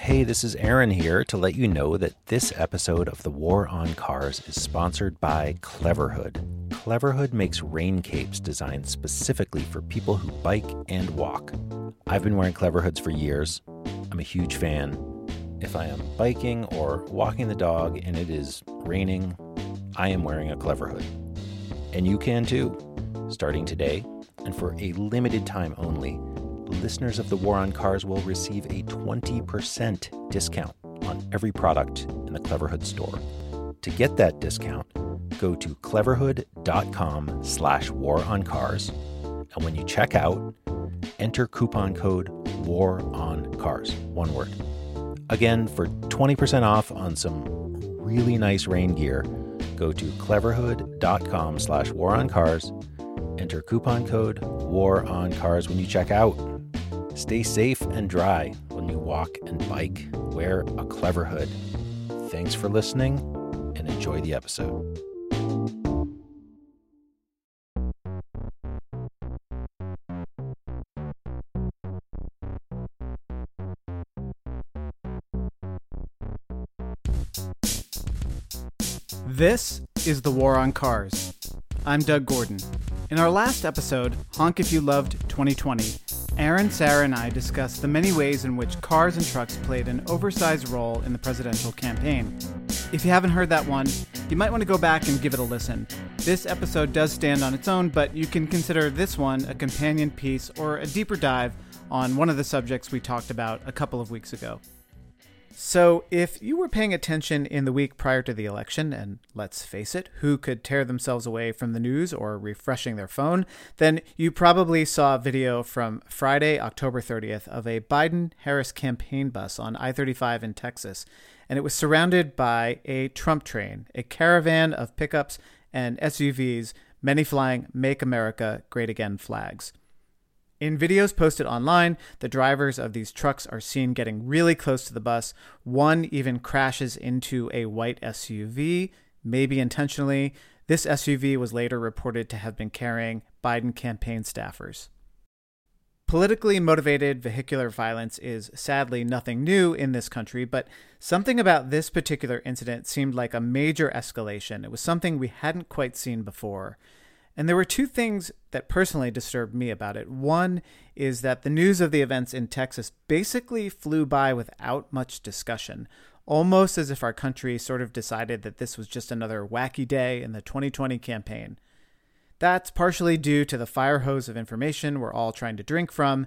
Hey, this is Aaron here to let you know that this episode of The War on Cars is sponsored by Cleverhood. Cleverhood makes rain capes designed specifically for people who bike and walk. I've been wearing Cleverhoods for years. I'm a huge fan. If I am biking or walking the dog and it is raining, I am wearing a Cleverhood. And you can too, starting today and for a limited time only listeners of the War on Cars will receive a 20% discount on every product in the Cleverhood store. To get that discount, go to cleverhood.com slash war on cars. And when you check out, enter coupon code war on cars, one word. Again, for 20% off on some really nice rain gear, go to cleverhood.com slash war on cars. Enter coupon code war on cars when you check out. Stay safe and dry when you walk and bike. Wear a Cleverhood. Thanks for listening and enjoy the episode. This is The War on Cars. I'm Doug Gordon. In our last episode, Honk If You Loved 2020, Aaron, Sarah, and I discussed the many ways in which cars and trucks played an oversized role in the presidential campaign. If you haven't heard that one, you might want to go back and give it a listen. This episode does stand on its own, but you can consider this one a companion piece or a deeper dive on one of the subjects we talked about a couple of weeks ago. So, if you were paying attention in the week prior to the election, and let's face it, who could tear themselves away from the news or refreshing their phone, then you probably saw a video from Friday, October 30th, of a Biden Harris campaign bus on I 35 in Texas. And it was surrounded by a Trump train, a caravan of pickups and SUVs, many flying Make America Great Again flags. In videos posted online, the drivers of these trucks are seen getting really close to the bus. One even crashes into a white SUV, maybe intentionally. This SUV was later reported to have been carrying Biden campaign staffers. Politically motivated vehicular violence is sadly nothing new in this country, but something about this particular incident seemed like a major escalation. It was something we hadn't quite seen before. And there were two things that personally disturbed me about it. One is that the news of the events in Texas basically flew by without much discussion, almost as if our country sort of decided that this was just another wacky day in the 2020 campaign. That's partially due to the fire hose of information we're all trying to drink from,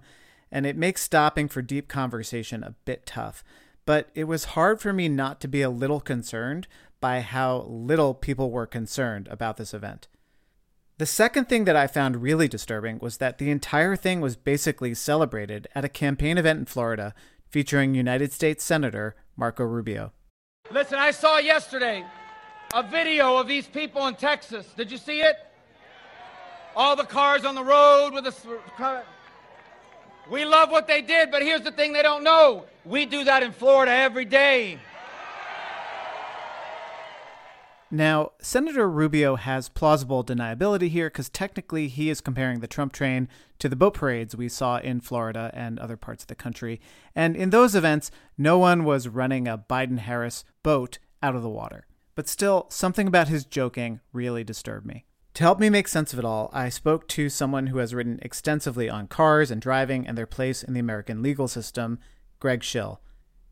and it makes stopping for deep conversation a bit tough. But it was hard for me not to be a little concerned by how little people were concerned about this event. The second thing that I found really disturbing was that the entire thing was basically celebrated at a campaign event in Florida featuring United States Senator Marco Rubio. Listen, I saw yesterday a video of these people in Texas. Did you see it? All the cars on the road with the. We love what they did, but here's the thing they don't know. We do that in Florida every day. Now, Senator Rubio has plausible deniability here because technically he is comparing the Trump train to the boat parades we saw in Florida and other parts of the country. And in those events, no one was running a Biden Harris boat out of the water. But still, something about his joking really disturbed me. To help me make sense of it all, I spoke to someone who has written extensively on cars and driving and their place in the American legal system, Greg Shill.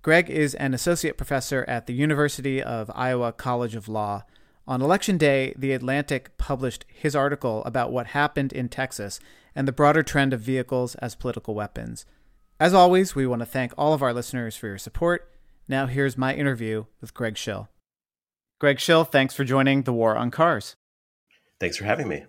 Greg is an associate professor at the University of Iowa College of Law. On election day, The Atlantic published his article about what happened in Texas and the broader trend of vehicles as political weapons. As always, we want to thank all of our listeners for your support. Now, here's my interview with Greg Shill. Greg Shill, thanks for joining the War on Cars. Thanks for having me.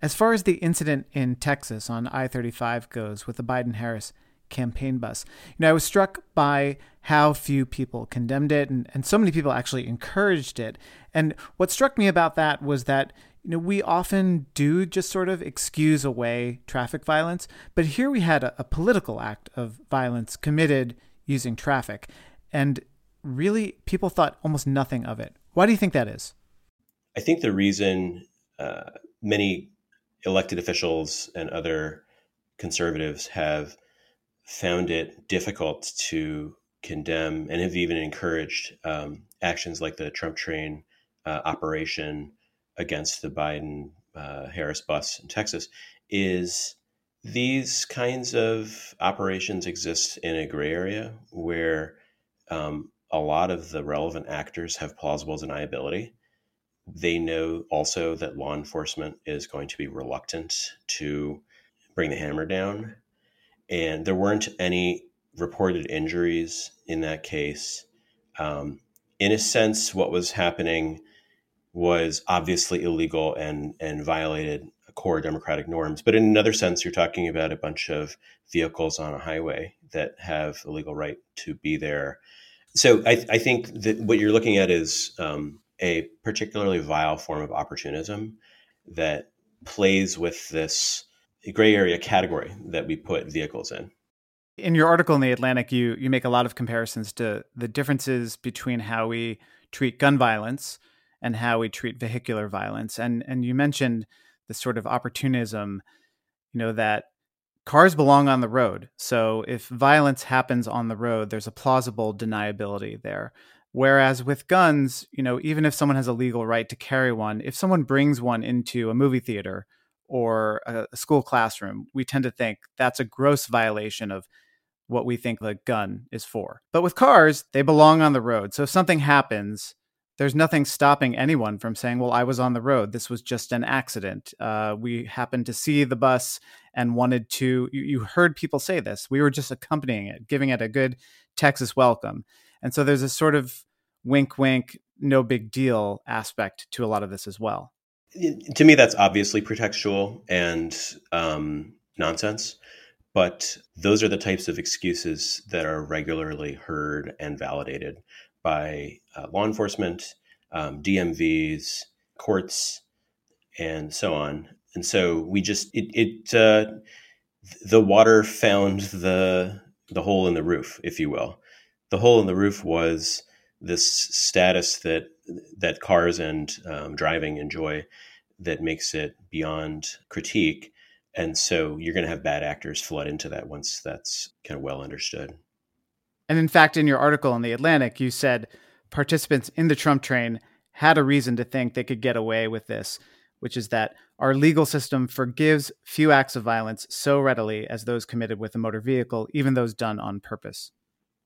As far as the incident in Texas on I 35 goes with the Biden Harris campaign bus. You know, I was struck by how few people condemned it and, and so many people actually encouraged it. And what struck me about that was that, you know, we often do just sort of excuse away traffic violence, but here we had a, a political act of violence committed using traffic. And really, people thought almost nothing of it. Why do you think that is? I think the reason uh, many elected officials and other conservatives have found it difficult to condemn and have even encouraged um, actions like the Trump train uh, operation against the Biden uh, Harris bus in Texas is these kinds of operations exist in a gray area where um, a lot of the relevant actors have plausible deniability. They know also that law enforcement is going to be reluctant to bring the hammer down. And there weren't any reported injuries in that case. Um, in a sense, what was happening was obviously illegal and, and violated core democratic norms. But in another sense, you're talking about a bunch of vehicles on a highway that have a legal right to be there. So I, I think that what you're looking at is um, a particularly vile form of opportunism that plays with this gray area category that we put vehicles in. In your article in the Atlantic, you you make a lot of comparisons to the differences between how we treat gun violence and how we treat vehicular violence. And and you mentioned the sort of opportunism, you know, that cars belong on the road. So if violence happens on the road, there's a plausible deniability there. Whereas with guns, you know, even if someone has a legal right to carry one, if someone brings one into a movie theater or a, school classroom, we tend to think that's a gross violation of what we think the gun is for. But with cars, they belong on the road. So if something happens, there's nothing stopping anyone from saying, well, I was on the road. This was just an accident. Uh, we happened to see the bus and wanted to. You, you, heard people say this. We were just accompanying it, giving it a good Texas welcome. And so there's a sort of wink, wink, no big deal aspect to a lot of this as well. To me, that's obviously pretextual and um, nonsense. But those are the types of excuses that are regularly heard and validated by uh, law enforcement, um, DMVs, courts, and so on. And so we just it, it uh, the water found the the hole in the roof, if you will. The hole in the roof was this status that that cars and um, driving enjoy that makes it beyond critique. And so you're going to have bad actors flood into that once that's kind of well understood. And in fact, in your article in The Atlantic, you said participants in the Trump train had a reason to think they could get away with this, which is that our legal system forgives few acts of violence so readily as those committed with a motor vehicle, even those done on purpose.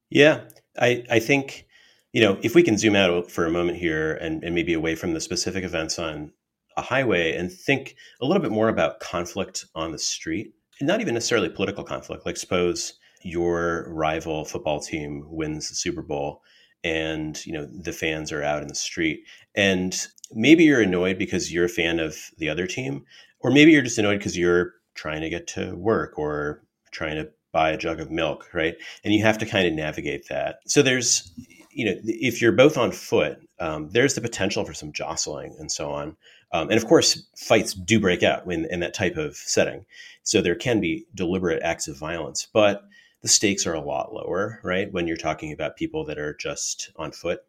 Yeah, I, I think, you know, if we can zoom out for a moment here and, and maybe away from the specific events on a highway and think a little bit more about conflict on the street, and not even necessarily political conflict, like suppose your rival football team wins the Super Bowl and you know the fans are out in the street and maybe you're annoyed because you're a fan of the other team or maybe you're just annoyed because you're trying to get to work or trying to buy a jug of milk right? And you have to kind of navigate that. So there's you know if you're both on foot um, there's the potential for some jostling and so on um, and of course fights do break out in, in that type of setting so there can be deliberate acts of violence but the stakes are a lot lower, right? When you're talking about people that are just on foot.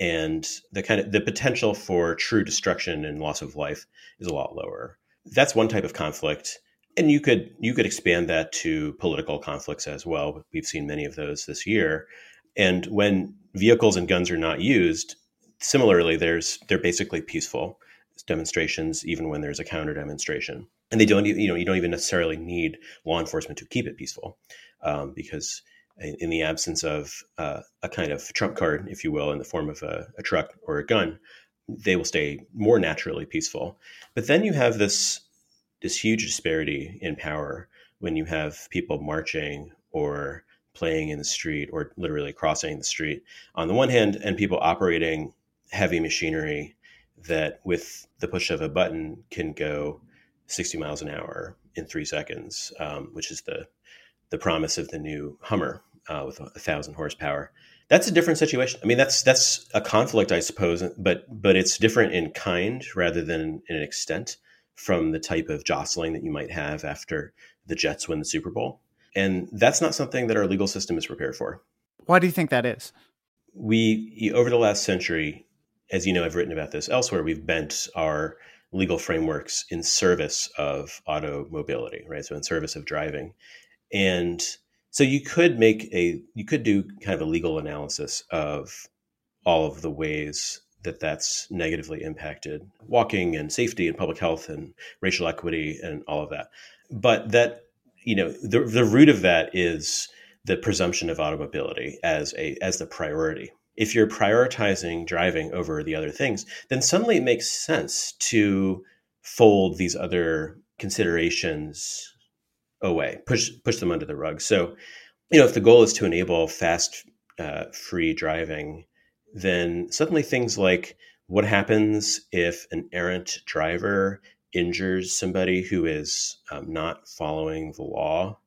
And the kind of the potential for true destruction and loss of life is a lot lower. That's one type of conflict. And you could you could expand that to political conflicts as well. We've seen many of those this year. And when vehicles and guns are not used, similarly, there's they're basically peaceful demonstrations, even when there's a counter demonstration. And they don't, you know, you don't even necessarily need law enforcement to keep it peaceful um, because in the absence of uh, a kind of trump card, if you will, in the form of a, a, truck or a gun, they will stay more naturally peaceful. But then you have this this huge disparity in power when you have people marching or playing in the street or literally crossing the street on the one hand, and people operating heavy machinery that, with the push of a button, can go 60 miles an hour in three seconds, um, which is the the promise of the new Hummer uh, with a, thousand horsepower. That's a different situation. I mean, that's that's a conflict, I suppose, but but it's different in kind rather than in extent from the type of jostling that you might have after the Jets win the Super Bowl. And that's not something that our legal system is prepared for. Why do you think that is? We, over the last century, as you know, I've written about this elsewhere, we've bent our legal frameworks in service of auto mobility, right? So in service of driving. And So you could make a you could do kind of a legal analysis of all of the ways that that's negatively impacted walking and safety and public health and racial equity and all of that. But that you know the the root of that is the presumption of automobility as a as the priority. If you're prioritizing driving over the other things, then suddenly it makes sense to fold these other considerations away, push push them under the rug. So, you know, if the goal is to enable fast, uh, free driving, then suddenly things like what happens if an errant driver injures somebody who is um, not following the law,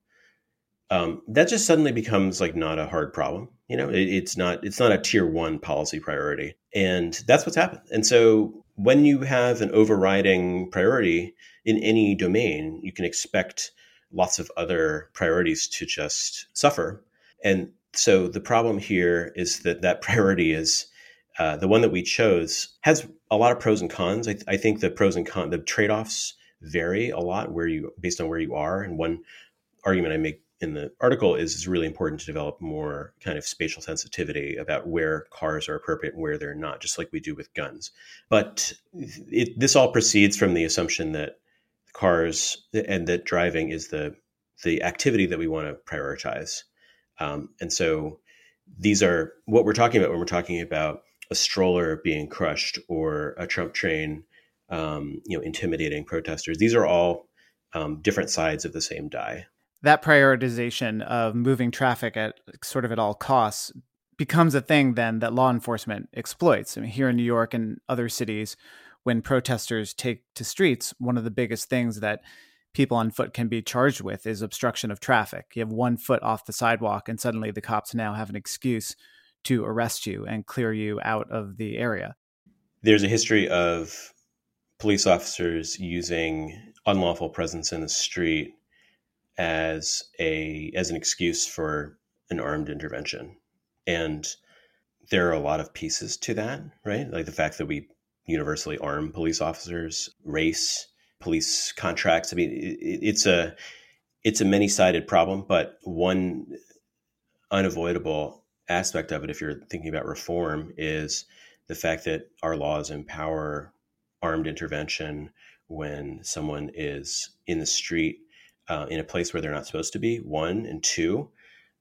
um, that just suddenly becomes like not a hard problem. You know, it, it's not it's not a tier one policy priority, and that's what's happened. And so when you have an overriding priority in any domain, you can expect lots of other priorities to just suffer. And so the problem here is that that priority is uh, the one that we chose has a lot of pros and cons. I, th- I think the pros and cons, the trade offs vary a lot where you based on where you are. And one argument I make in the article is it's really important to develop more kind of spatial sensitivity about where cars are appropriate and where they're not, just like we do with guns. But it, this all proceeds from the assumption that cars and that driving is the the activity that we want to prioritize. Um, and so these are what we're talking about when we're talking about a stroller being crushed or a Trump train, um, you know, intimidating protesters. These are all um, different sides of the same die. That prioritization of moving traffic at sort of at all costs becomes a thing then that law enforcement exploits. I mean, here in New York and other cities, when protesters take to streets, one of the biggest things that people on foot can be charged with is obstruction of traffic. You have one foot off the sidewalk, and suddenly the cops now have an excuse to arrest you and clear you out of the area. There's a history of police officers using unlawful presence in the street as a as an excuse for an armed intervention. And there are a lot of pieces to that, right? Like the fact that we universally arm police officers, race, police contracts. I mean, it, it's a it's a many sided problem, but one unavoidable aspect of it, if you're thinking about reform, is the fact that our laws empower armed intervention when someone is in the street uh, in a place where they're not supposed to be. One and two,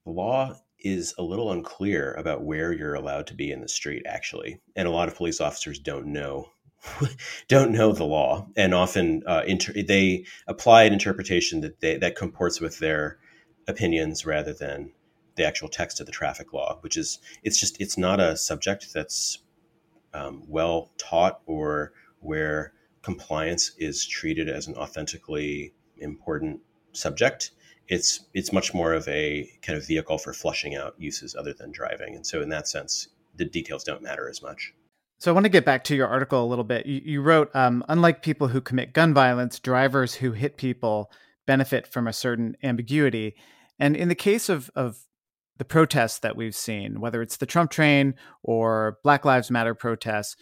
the law is a little unclear about where you're allowed to be in the street actually and a lot of police officers don't know don't know the law and often uh, inter- they apply an interpretation that they, that comports with their opinions rather than the actual text of the traffic law which is it's just it's not a subject that's um, well taught or where compliance is treated as an authentically important subject it's it's much more of a kind of vehicle for flushing out uses other than driving. And so in that sense, the details don't matter as much. So I want to get back to your article a little bit. You, you wrote, um, unlike people who commit gun violence, drivers who hit people benefit from a certain ambiguity. And in the case of, of the protests that we've seen, whether it's the Trump train or Black Lives Matter protests,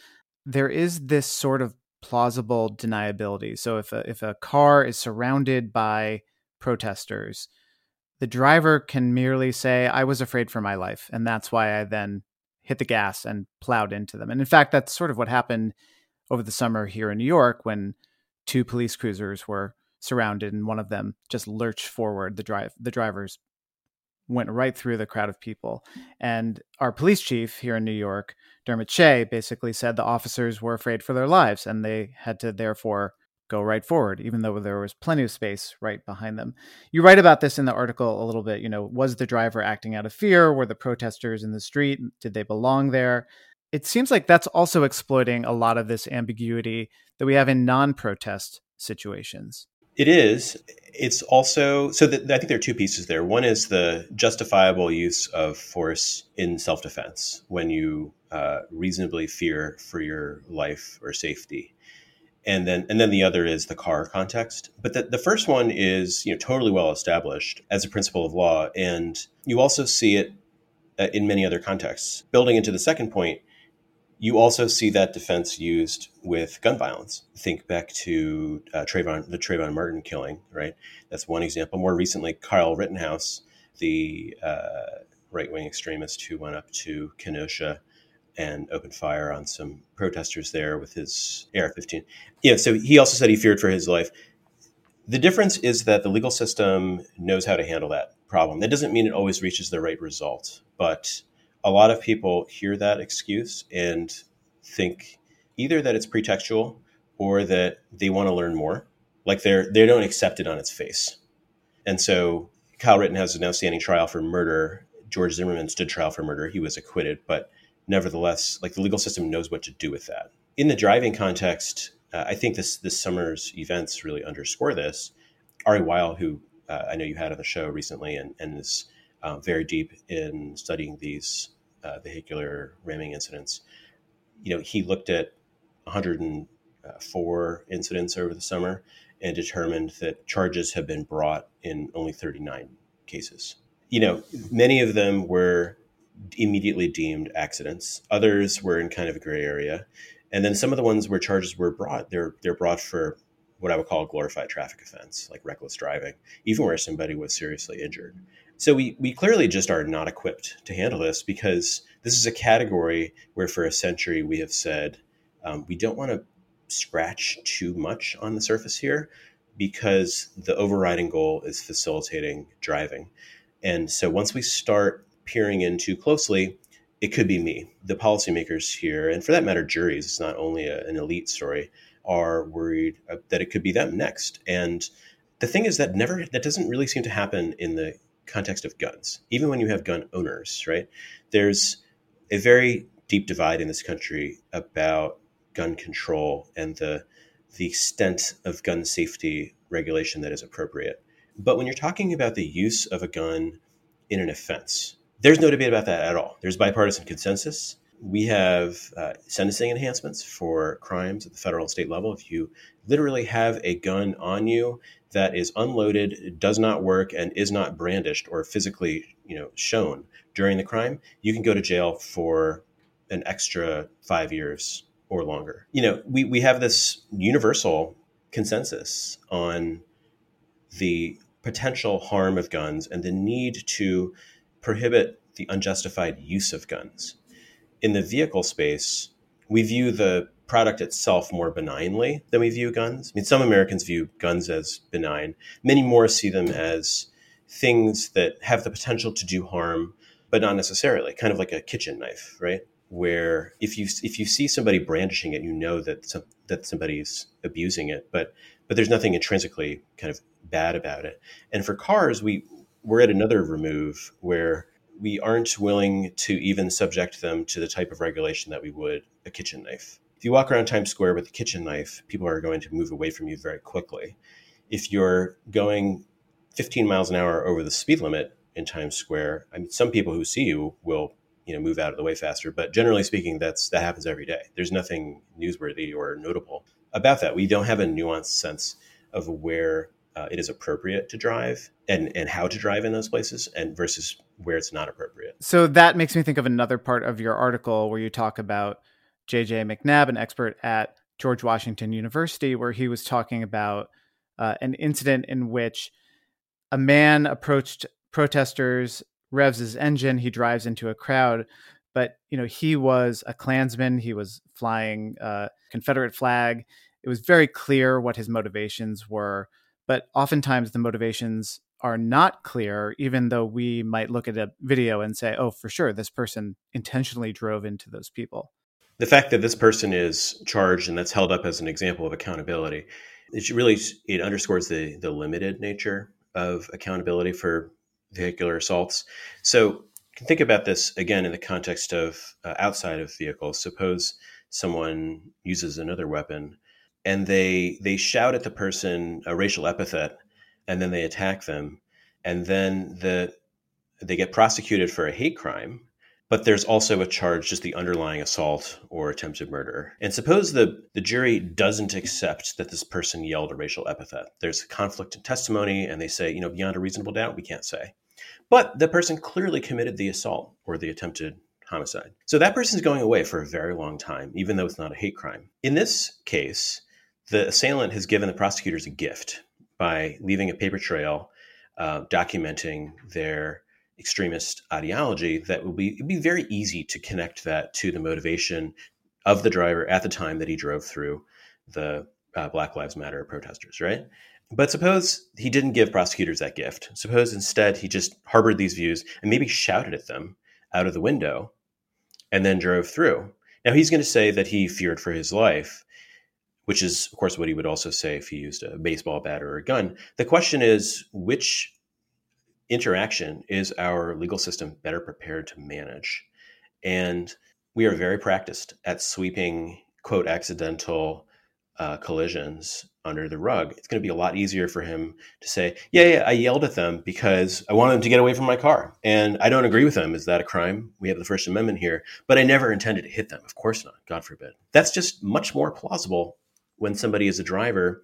there is this sort of plausible deniability. So if a, if a car is surrounded by protesters, the driver can merely say, I was afraid for my life. And that's why I then hit the gas and plowed into them. And in fact, that's sort of what happened over the summer here in New York when two police cruisers were surrounded and one of them just lurched forward. The drive the drivers went right through the crowd of people. And our police chief here in New York, Dermot Shea, basically said the officers were afraid for their lives and they had to therefore go right forward, even though there was plenty of space right behind them. You write about this in the article a little bit. You know, was the driver acting out of fear? Were the protesters in the street? Did they belong there? It seems like that's also exploiting a lot of this ambiguity that we have in non protest situations. It is. It's also so that I think there are two pieces there. One is the justifiable use of force in self defense when you uh, reasonably fear for your life or safety and then and then the other is the car context but the, the first one is you know totally well established as a principle of law and you also see it uh, in many other contexts building into the second point you also see that defense used with gun violence think back to uh, Trayvon, the Trayvon Martin killing right that's one example more recently Kyle Rittenhouse the uh, right wing extremist who went up to Kenosha and opened fire on some protesters there with his AR 15. Yeah, so he also said he feared for his life. The difference is that the legal system knows how to handle that problem. That doesn't mean it always reaches the right result, but a lot of people hear that excuse and think either that it's pretextual or that they want to learn more. Like they're they don't accept it on its face. And so Kyle Rittenhouse has an outstanding trial for murder. George Zimmerman stood trial for murder. He was acquitted, but nevertheless, like the legal system knows what to do with that. In the driving context, uh, I think this this summer's events really underscore this. Ari Weil, who uh, I know you had on the show recently, and, and is uh, very deep in studying these uh, vehicular ramming incidents. You know, he looked at 104 incidents over the summer and determined that charges have been brought in only 39 cases. You know, many of them were immediately deemed accidents. Others were in kind of a gray area, and then some of the ones where charges were brought, they're they're brought for what I would call a glorified traffic offense, like reckless driving, even where somebody was seriously injured. So we we clearly just are not equipped to handle this because this is a category where for a century we have said um, we don't want to scratch too much on the surface here because the overriding goal is facilitating driving. And so once we start peering in too closely, it could be me. The policymakers here, and for that matter, juries, it's not only a, an elite story, are worried uh, that it could be them next. And the thing is that never that doesn't really seem to happen in the context of guns. Even when you have gun owners, right? There's a very deep divide in this country about gun control and the the extent of gun safety regulation that is appropriate. But when you're talking about the use of a gun in an offense, there's no debate about that at all. There's bipartisan consensus. We have uh, sentencing enhancements for crimes at the federal and state level. If you literally have a gun on you that is unloaded, does not work, and is not brandished or physically, you know, shown during the crime, you can go to jail for an extra five years or longer. You know, we, we have this universal consensus on the potential harm of guns and the need to prohibit the unjustified use of guns. In the vehicle space, we view the product itself more benignly than we view guns. I mean, some Americans view guns as benign, many more see them as things that have the potential to do harm, but not necessarily, kind of like a kitchen knife, right? Where if you if you see somebody brandishing it, you know that some, that somebody's abusing it, but but there's nothing intrinsically kind of bad about it. And for cars, we we're at another remove where we aren't willing to even subject them to the type of regulation that we would a kitchen knife. You walk around Times Square with a kitchen knife, people are going to move away from you very quickly. If you're going 15 miles an hour over the speed limit in Times Square, I mean, some people who see you will, you know, move out of the way faster. But generally speaking, that's that happens every day. There's nothing newsworthy or notable about that. We don't have a nuanced sense of where uh, it is appropriate to drive and and how to drive in those places and versus where it's not appropriate. So that makes me think of another part of your article where you talk about JJ MacNab, an expert at George Washington University, where he was talking about uh, an incident in which a man approached protesters, revs his engine, he drives into a crowd, but you know he was a Klansman, he was flying a Confederate flag. It was very clear what his motivations were but oftentimes the motivations are not clear, even though we might look at a video and say, oh, for sure, this person intentionally drove into those people. The fact that this person is charged and that's held up as an example of accountability, it really it underscores the the limited nature of accountability for vehicular assaults. So you can think about this again in the context of uh, outside of vehicles. Suppose someone uses another weapon and they they shout at the person a racial epithet and then they attack them and then the they get prosecuted for a hate crime but there's also a charge just the underlying assault or attempted murder. And suppose the the jury doesn't accept that this person yelled a racial epithet. There's a conflict in testimony and they say you know beyond a reasonable doubt we can't say. But the person clearly committed the assault or the attempted homicide. So that person's going away for a very long time even though it's not a hate crime. In this case the assailant has given the prosecutors a gift by leaving a paper trail uh, documenting their extremist ideology that will be it'd be very easy to connect that to the motivation of the driver at the time that he drove through the uh, Black Lives Matter protesters, right? But suppose he didn't give prosecutors that gift. Suppose instead he just harbored these views and maybe shouted at them out of the window and then drove through. Now he's going to say that he feared for his life, which is, of course, what he would also say if he used a baseball bat or a gun. The question is which interaction is our legal system better prepared to manage? And we are very practiced at sweeping, quote, accidental uh, collisions under the rug. It's going to be a lot easier for him to say, yeah, yeah, I yelled at them because I wanted them to get away from my car. And I don't agree with them. Is that a crime? We have the First Amendment here. But I never intended to hit them. Of course not. God forbid. That's just much more plausible when somebody is a driver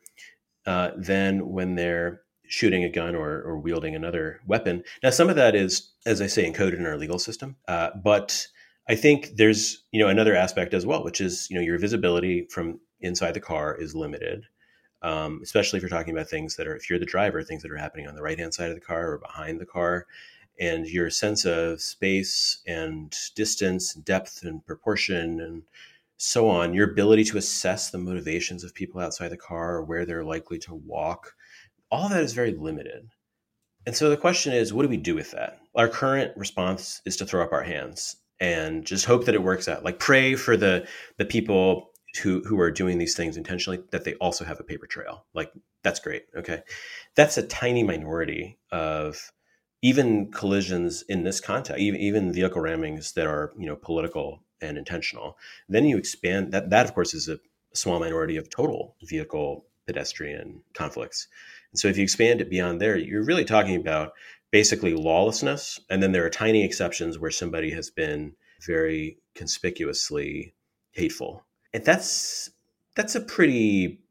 uh, than when they're shooting a gun or, or, wielding another weapon. Now, some of that is, as I say, encoded in our legal system. Uh, but I think there's you know another aspect as well, which is you know your visibility from inside the car is limited, um, especially if you're talking about things that are, if you're the driver, things that are happening on the right hand side of the car or behind the car. And your sense of space and distance, and depth and proportion, and so on, your ability to assess the motivations of people outside the car or where they're likely to walk, all that is very limited. And so the question is, what do we do with that? Our current response is to throw up our hands and just hope that it works out. Like pray for the the people who who are doing these things intentionally that they also have a paper trail. Like that's great. Okay, that's a tiny minority of even collisions in this context, even, even vehicle rammings that are you know political and intentional. Then you expand that. That of course is a small minority of total vehicle pedestrian conflicts. And so if you expand it beyond there, you're really talking about basically lawlessness. And then there are tiny exceptions where somebody has been very conspicuously hateful and that's that's a pretty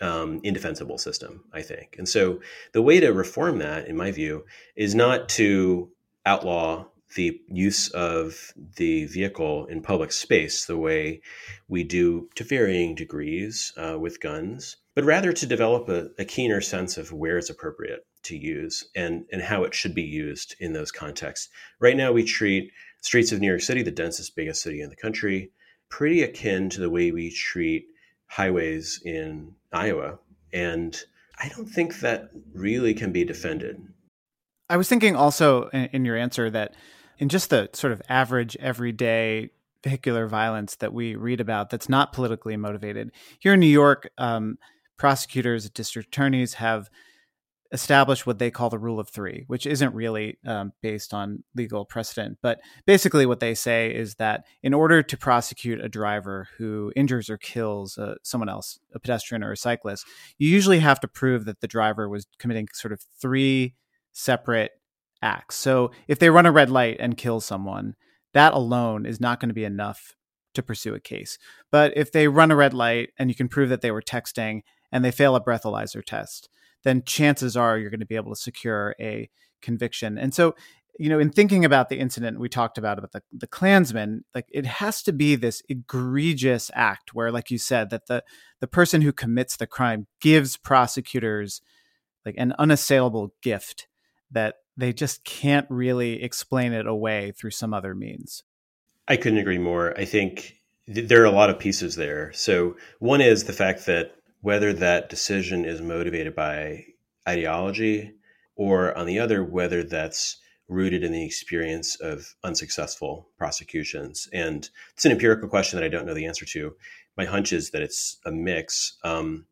um, indefensible system, I think. And so the way to reform that, in my view, is not to outlaw the use of the vehicle in public space the way we do to varying degrees uh, with guns, but rather to develop a, a, keener sense of where it's appropriate to use and, and how it should be used in those contexts. Right now, we treat streets of New York City, the densest, biggest city in the country, pretty akin to the way we treat highways in Iowa. And I don't think that really can be defended. I was thinking also in, your answer that in just the sort of average, everyday vehicular violence that we read about that's not politically motivated. Here in New York, um, prosecutors, district attorneys have established what they call the rule of three, which isn't really um, based on legal precedent. But basically, what they say is that in order to prosecute a driver who injures or kills uh, someone else, a pedestrian or a cyclist, you usually have to prove that the driver was committing sort of three separate acts. So if they run a red light and kill someone, that alone is not going to be enough to pursue a case. But if they run a red light and you can prove that they were texting and they fail a breathalyzer test, then chances are you're going to be able to secure a conviction. And so, you know, in thinking about the incident we talked about about the the Klansman, like it has to be this egregious act where, like you said, that the the person who commits the crime gives prosecutors like an unassailable gift that they just can't really explain it away through some other means. I couldn't agree more. I think th- there are a lot of pieces there. So one is the fact that whether that decision is motivated by ideology or on the other whether that's rooted in the experience of unsuccessful prosecutions. And it's an empirical question that i don't know the answer to. My hunch is that it's a mix. Um,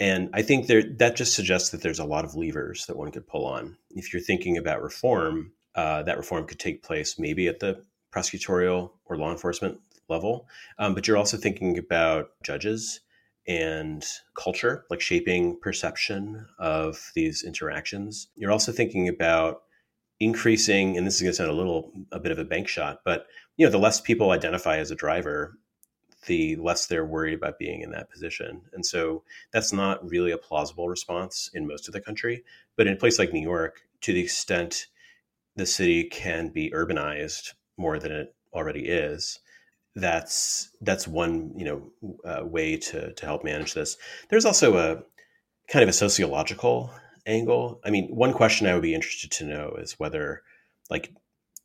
and i think there that just suggests that there's a lot of levers that one could pull on. If you're thinking about reform uh, that reform could take place maybe at the prosecutorial or law enforcement level. Um, but you're also thinking about judges and culture, like shaping perception of these interactions. You're also thinking about increasing, and this is going to sound a little a bit of a bank shot, but you know, the less people identify as a driver, the less they're worried about being in that position. And so that's not really a plausible response in most of the country. But in a place like New York, to the extent the city can be urbanized more than it already is, that's that's one you know uh, way to to help manage this. There's also a kind of a sociological angle. I mean, one question I would be interested to know is whether like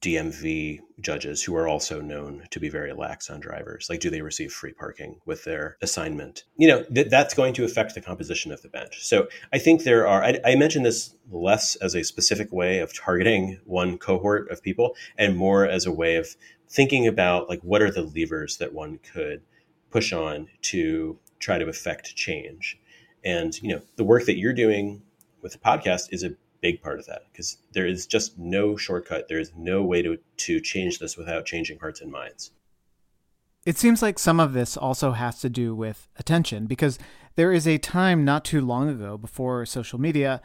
DMV judges who are also known to be very lax on drivers? Like, do they receive free parking with their assignment? You know, th- that's going to affect the composition of the bench. So I think there are, I, I mentioned this less as a specific way of targeting one cohort of people and more as a way of thinking about like what are the levers that one could push on to try to affect change. And, you know, the work that you're doing with the podcast is a big part of that because there is just no shortcut. There is no way to, to change this without changing hearts and minds. It seems like some of this also has to do with attention because there is a time not too long ago before social media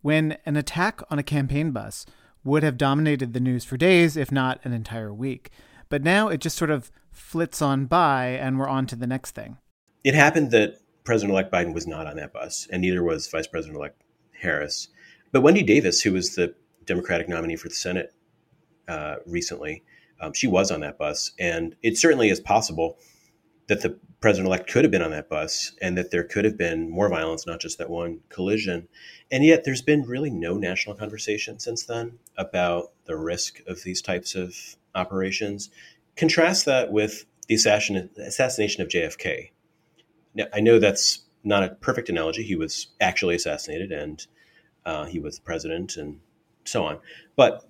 when an attack on a campaign bus would have dominated the news for days, if not an entire week. But now it just sort of flits on by and we're on to the next thing. It happened that President elect Biden was not on that bus, and neither was Vice President elect Harris. But Wendy Davis, who was the Democratic nominee for the Senate uh, recently, um, she was on that bus. And it certainly is possible that the president elect could have been on that bus and that there could have been more violence, not just that one collision. And yet, there's been really no national conversation since then about the risk of these types of operations. Contrast that with the assassination of JFK. Now, I know that's not a perfect analogy. He was actually assassinated, and uh, he was president and so on. But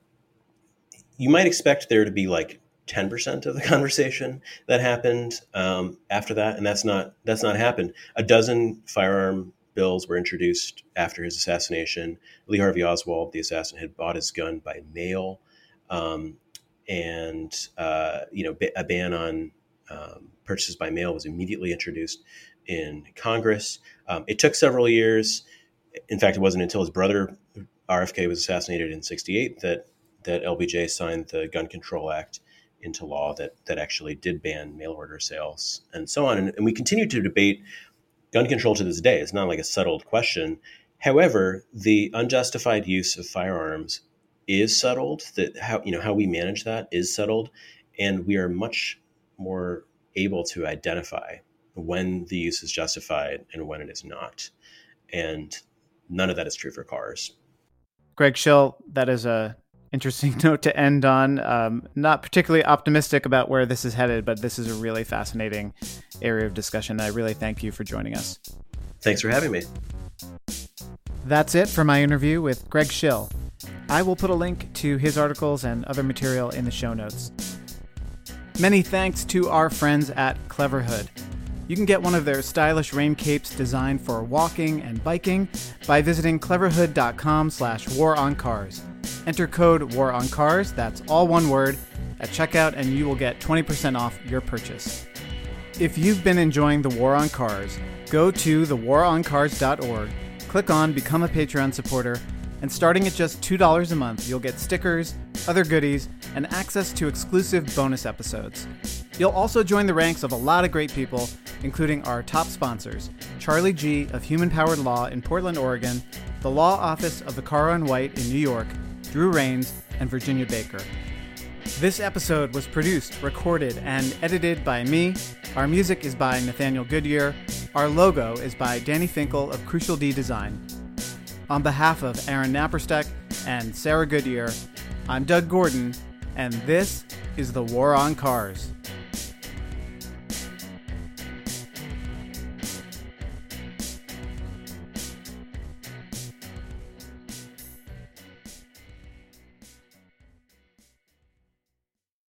you might expect there to be like 10% of the conversation that happened um, after that. And that's not, that's not happened. A dozen firearm bills were introduced after his assassination. Lee Harvey Oswald, the assassin, had bought his gun by mail. Um, and, uh, you know, a ban on um, purchases by mail was immediately introduced in Congress. Um, it took several years in fact, it wasn't until his brother RFK was assassinated in '68 that that LBJ signed the Gun Control Act into law that that actually did ban mail order sales and so on. And, and we continue to debate gun control to this day. It's not like a settled question. However, the unjustified use of firearms is settled. That how you know how we manage that is settled, and we are much more able to identify when the use is justified and when it is not. And none of that is true for cars. Greg Shill, that is a interesting note to end on. Um, not particularly optimistic about where this is headed, but this is a really fascinating area of discussion. I really thank you for joining us. Thanks for having me. That's it for my interview with Greg Shill. I will put a link to his articles and other material in the show notes. Many thanks to our friends at Cleverhood. You can get one of their stylish rain capes designed for walking and biking by visiting cleverhood.com slash waroncars. Enter code waroncars, that's all one word, at checkout and you will get 20% off your purchase. If you've been enjoying The War on Cars, go to thewaroncars.org, click on Become a Patreon supporter, and starting at just $2 a month, you'll get stickers, other goodies, and access to exclusive bonus episodes. You'll also join the ranks of a lot of great people, including our top sponsors Charlie G. of Human Powered Law in Portland, Oregon, the Law Office of Vaccaro and White in New York, Drew Rains, and Virginia Baker. This episode was produced, recorded, and edited by me. Our music is by Nathaniel Goodyear. Our logo is by Dani Finkel of Crucial D Design. On behalf of Aaron Naparstek and Sarah Goodyear, I'm Doug Gordon, and this is The War on Cars.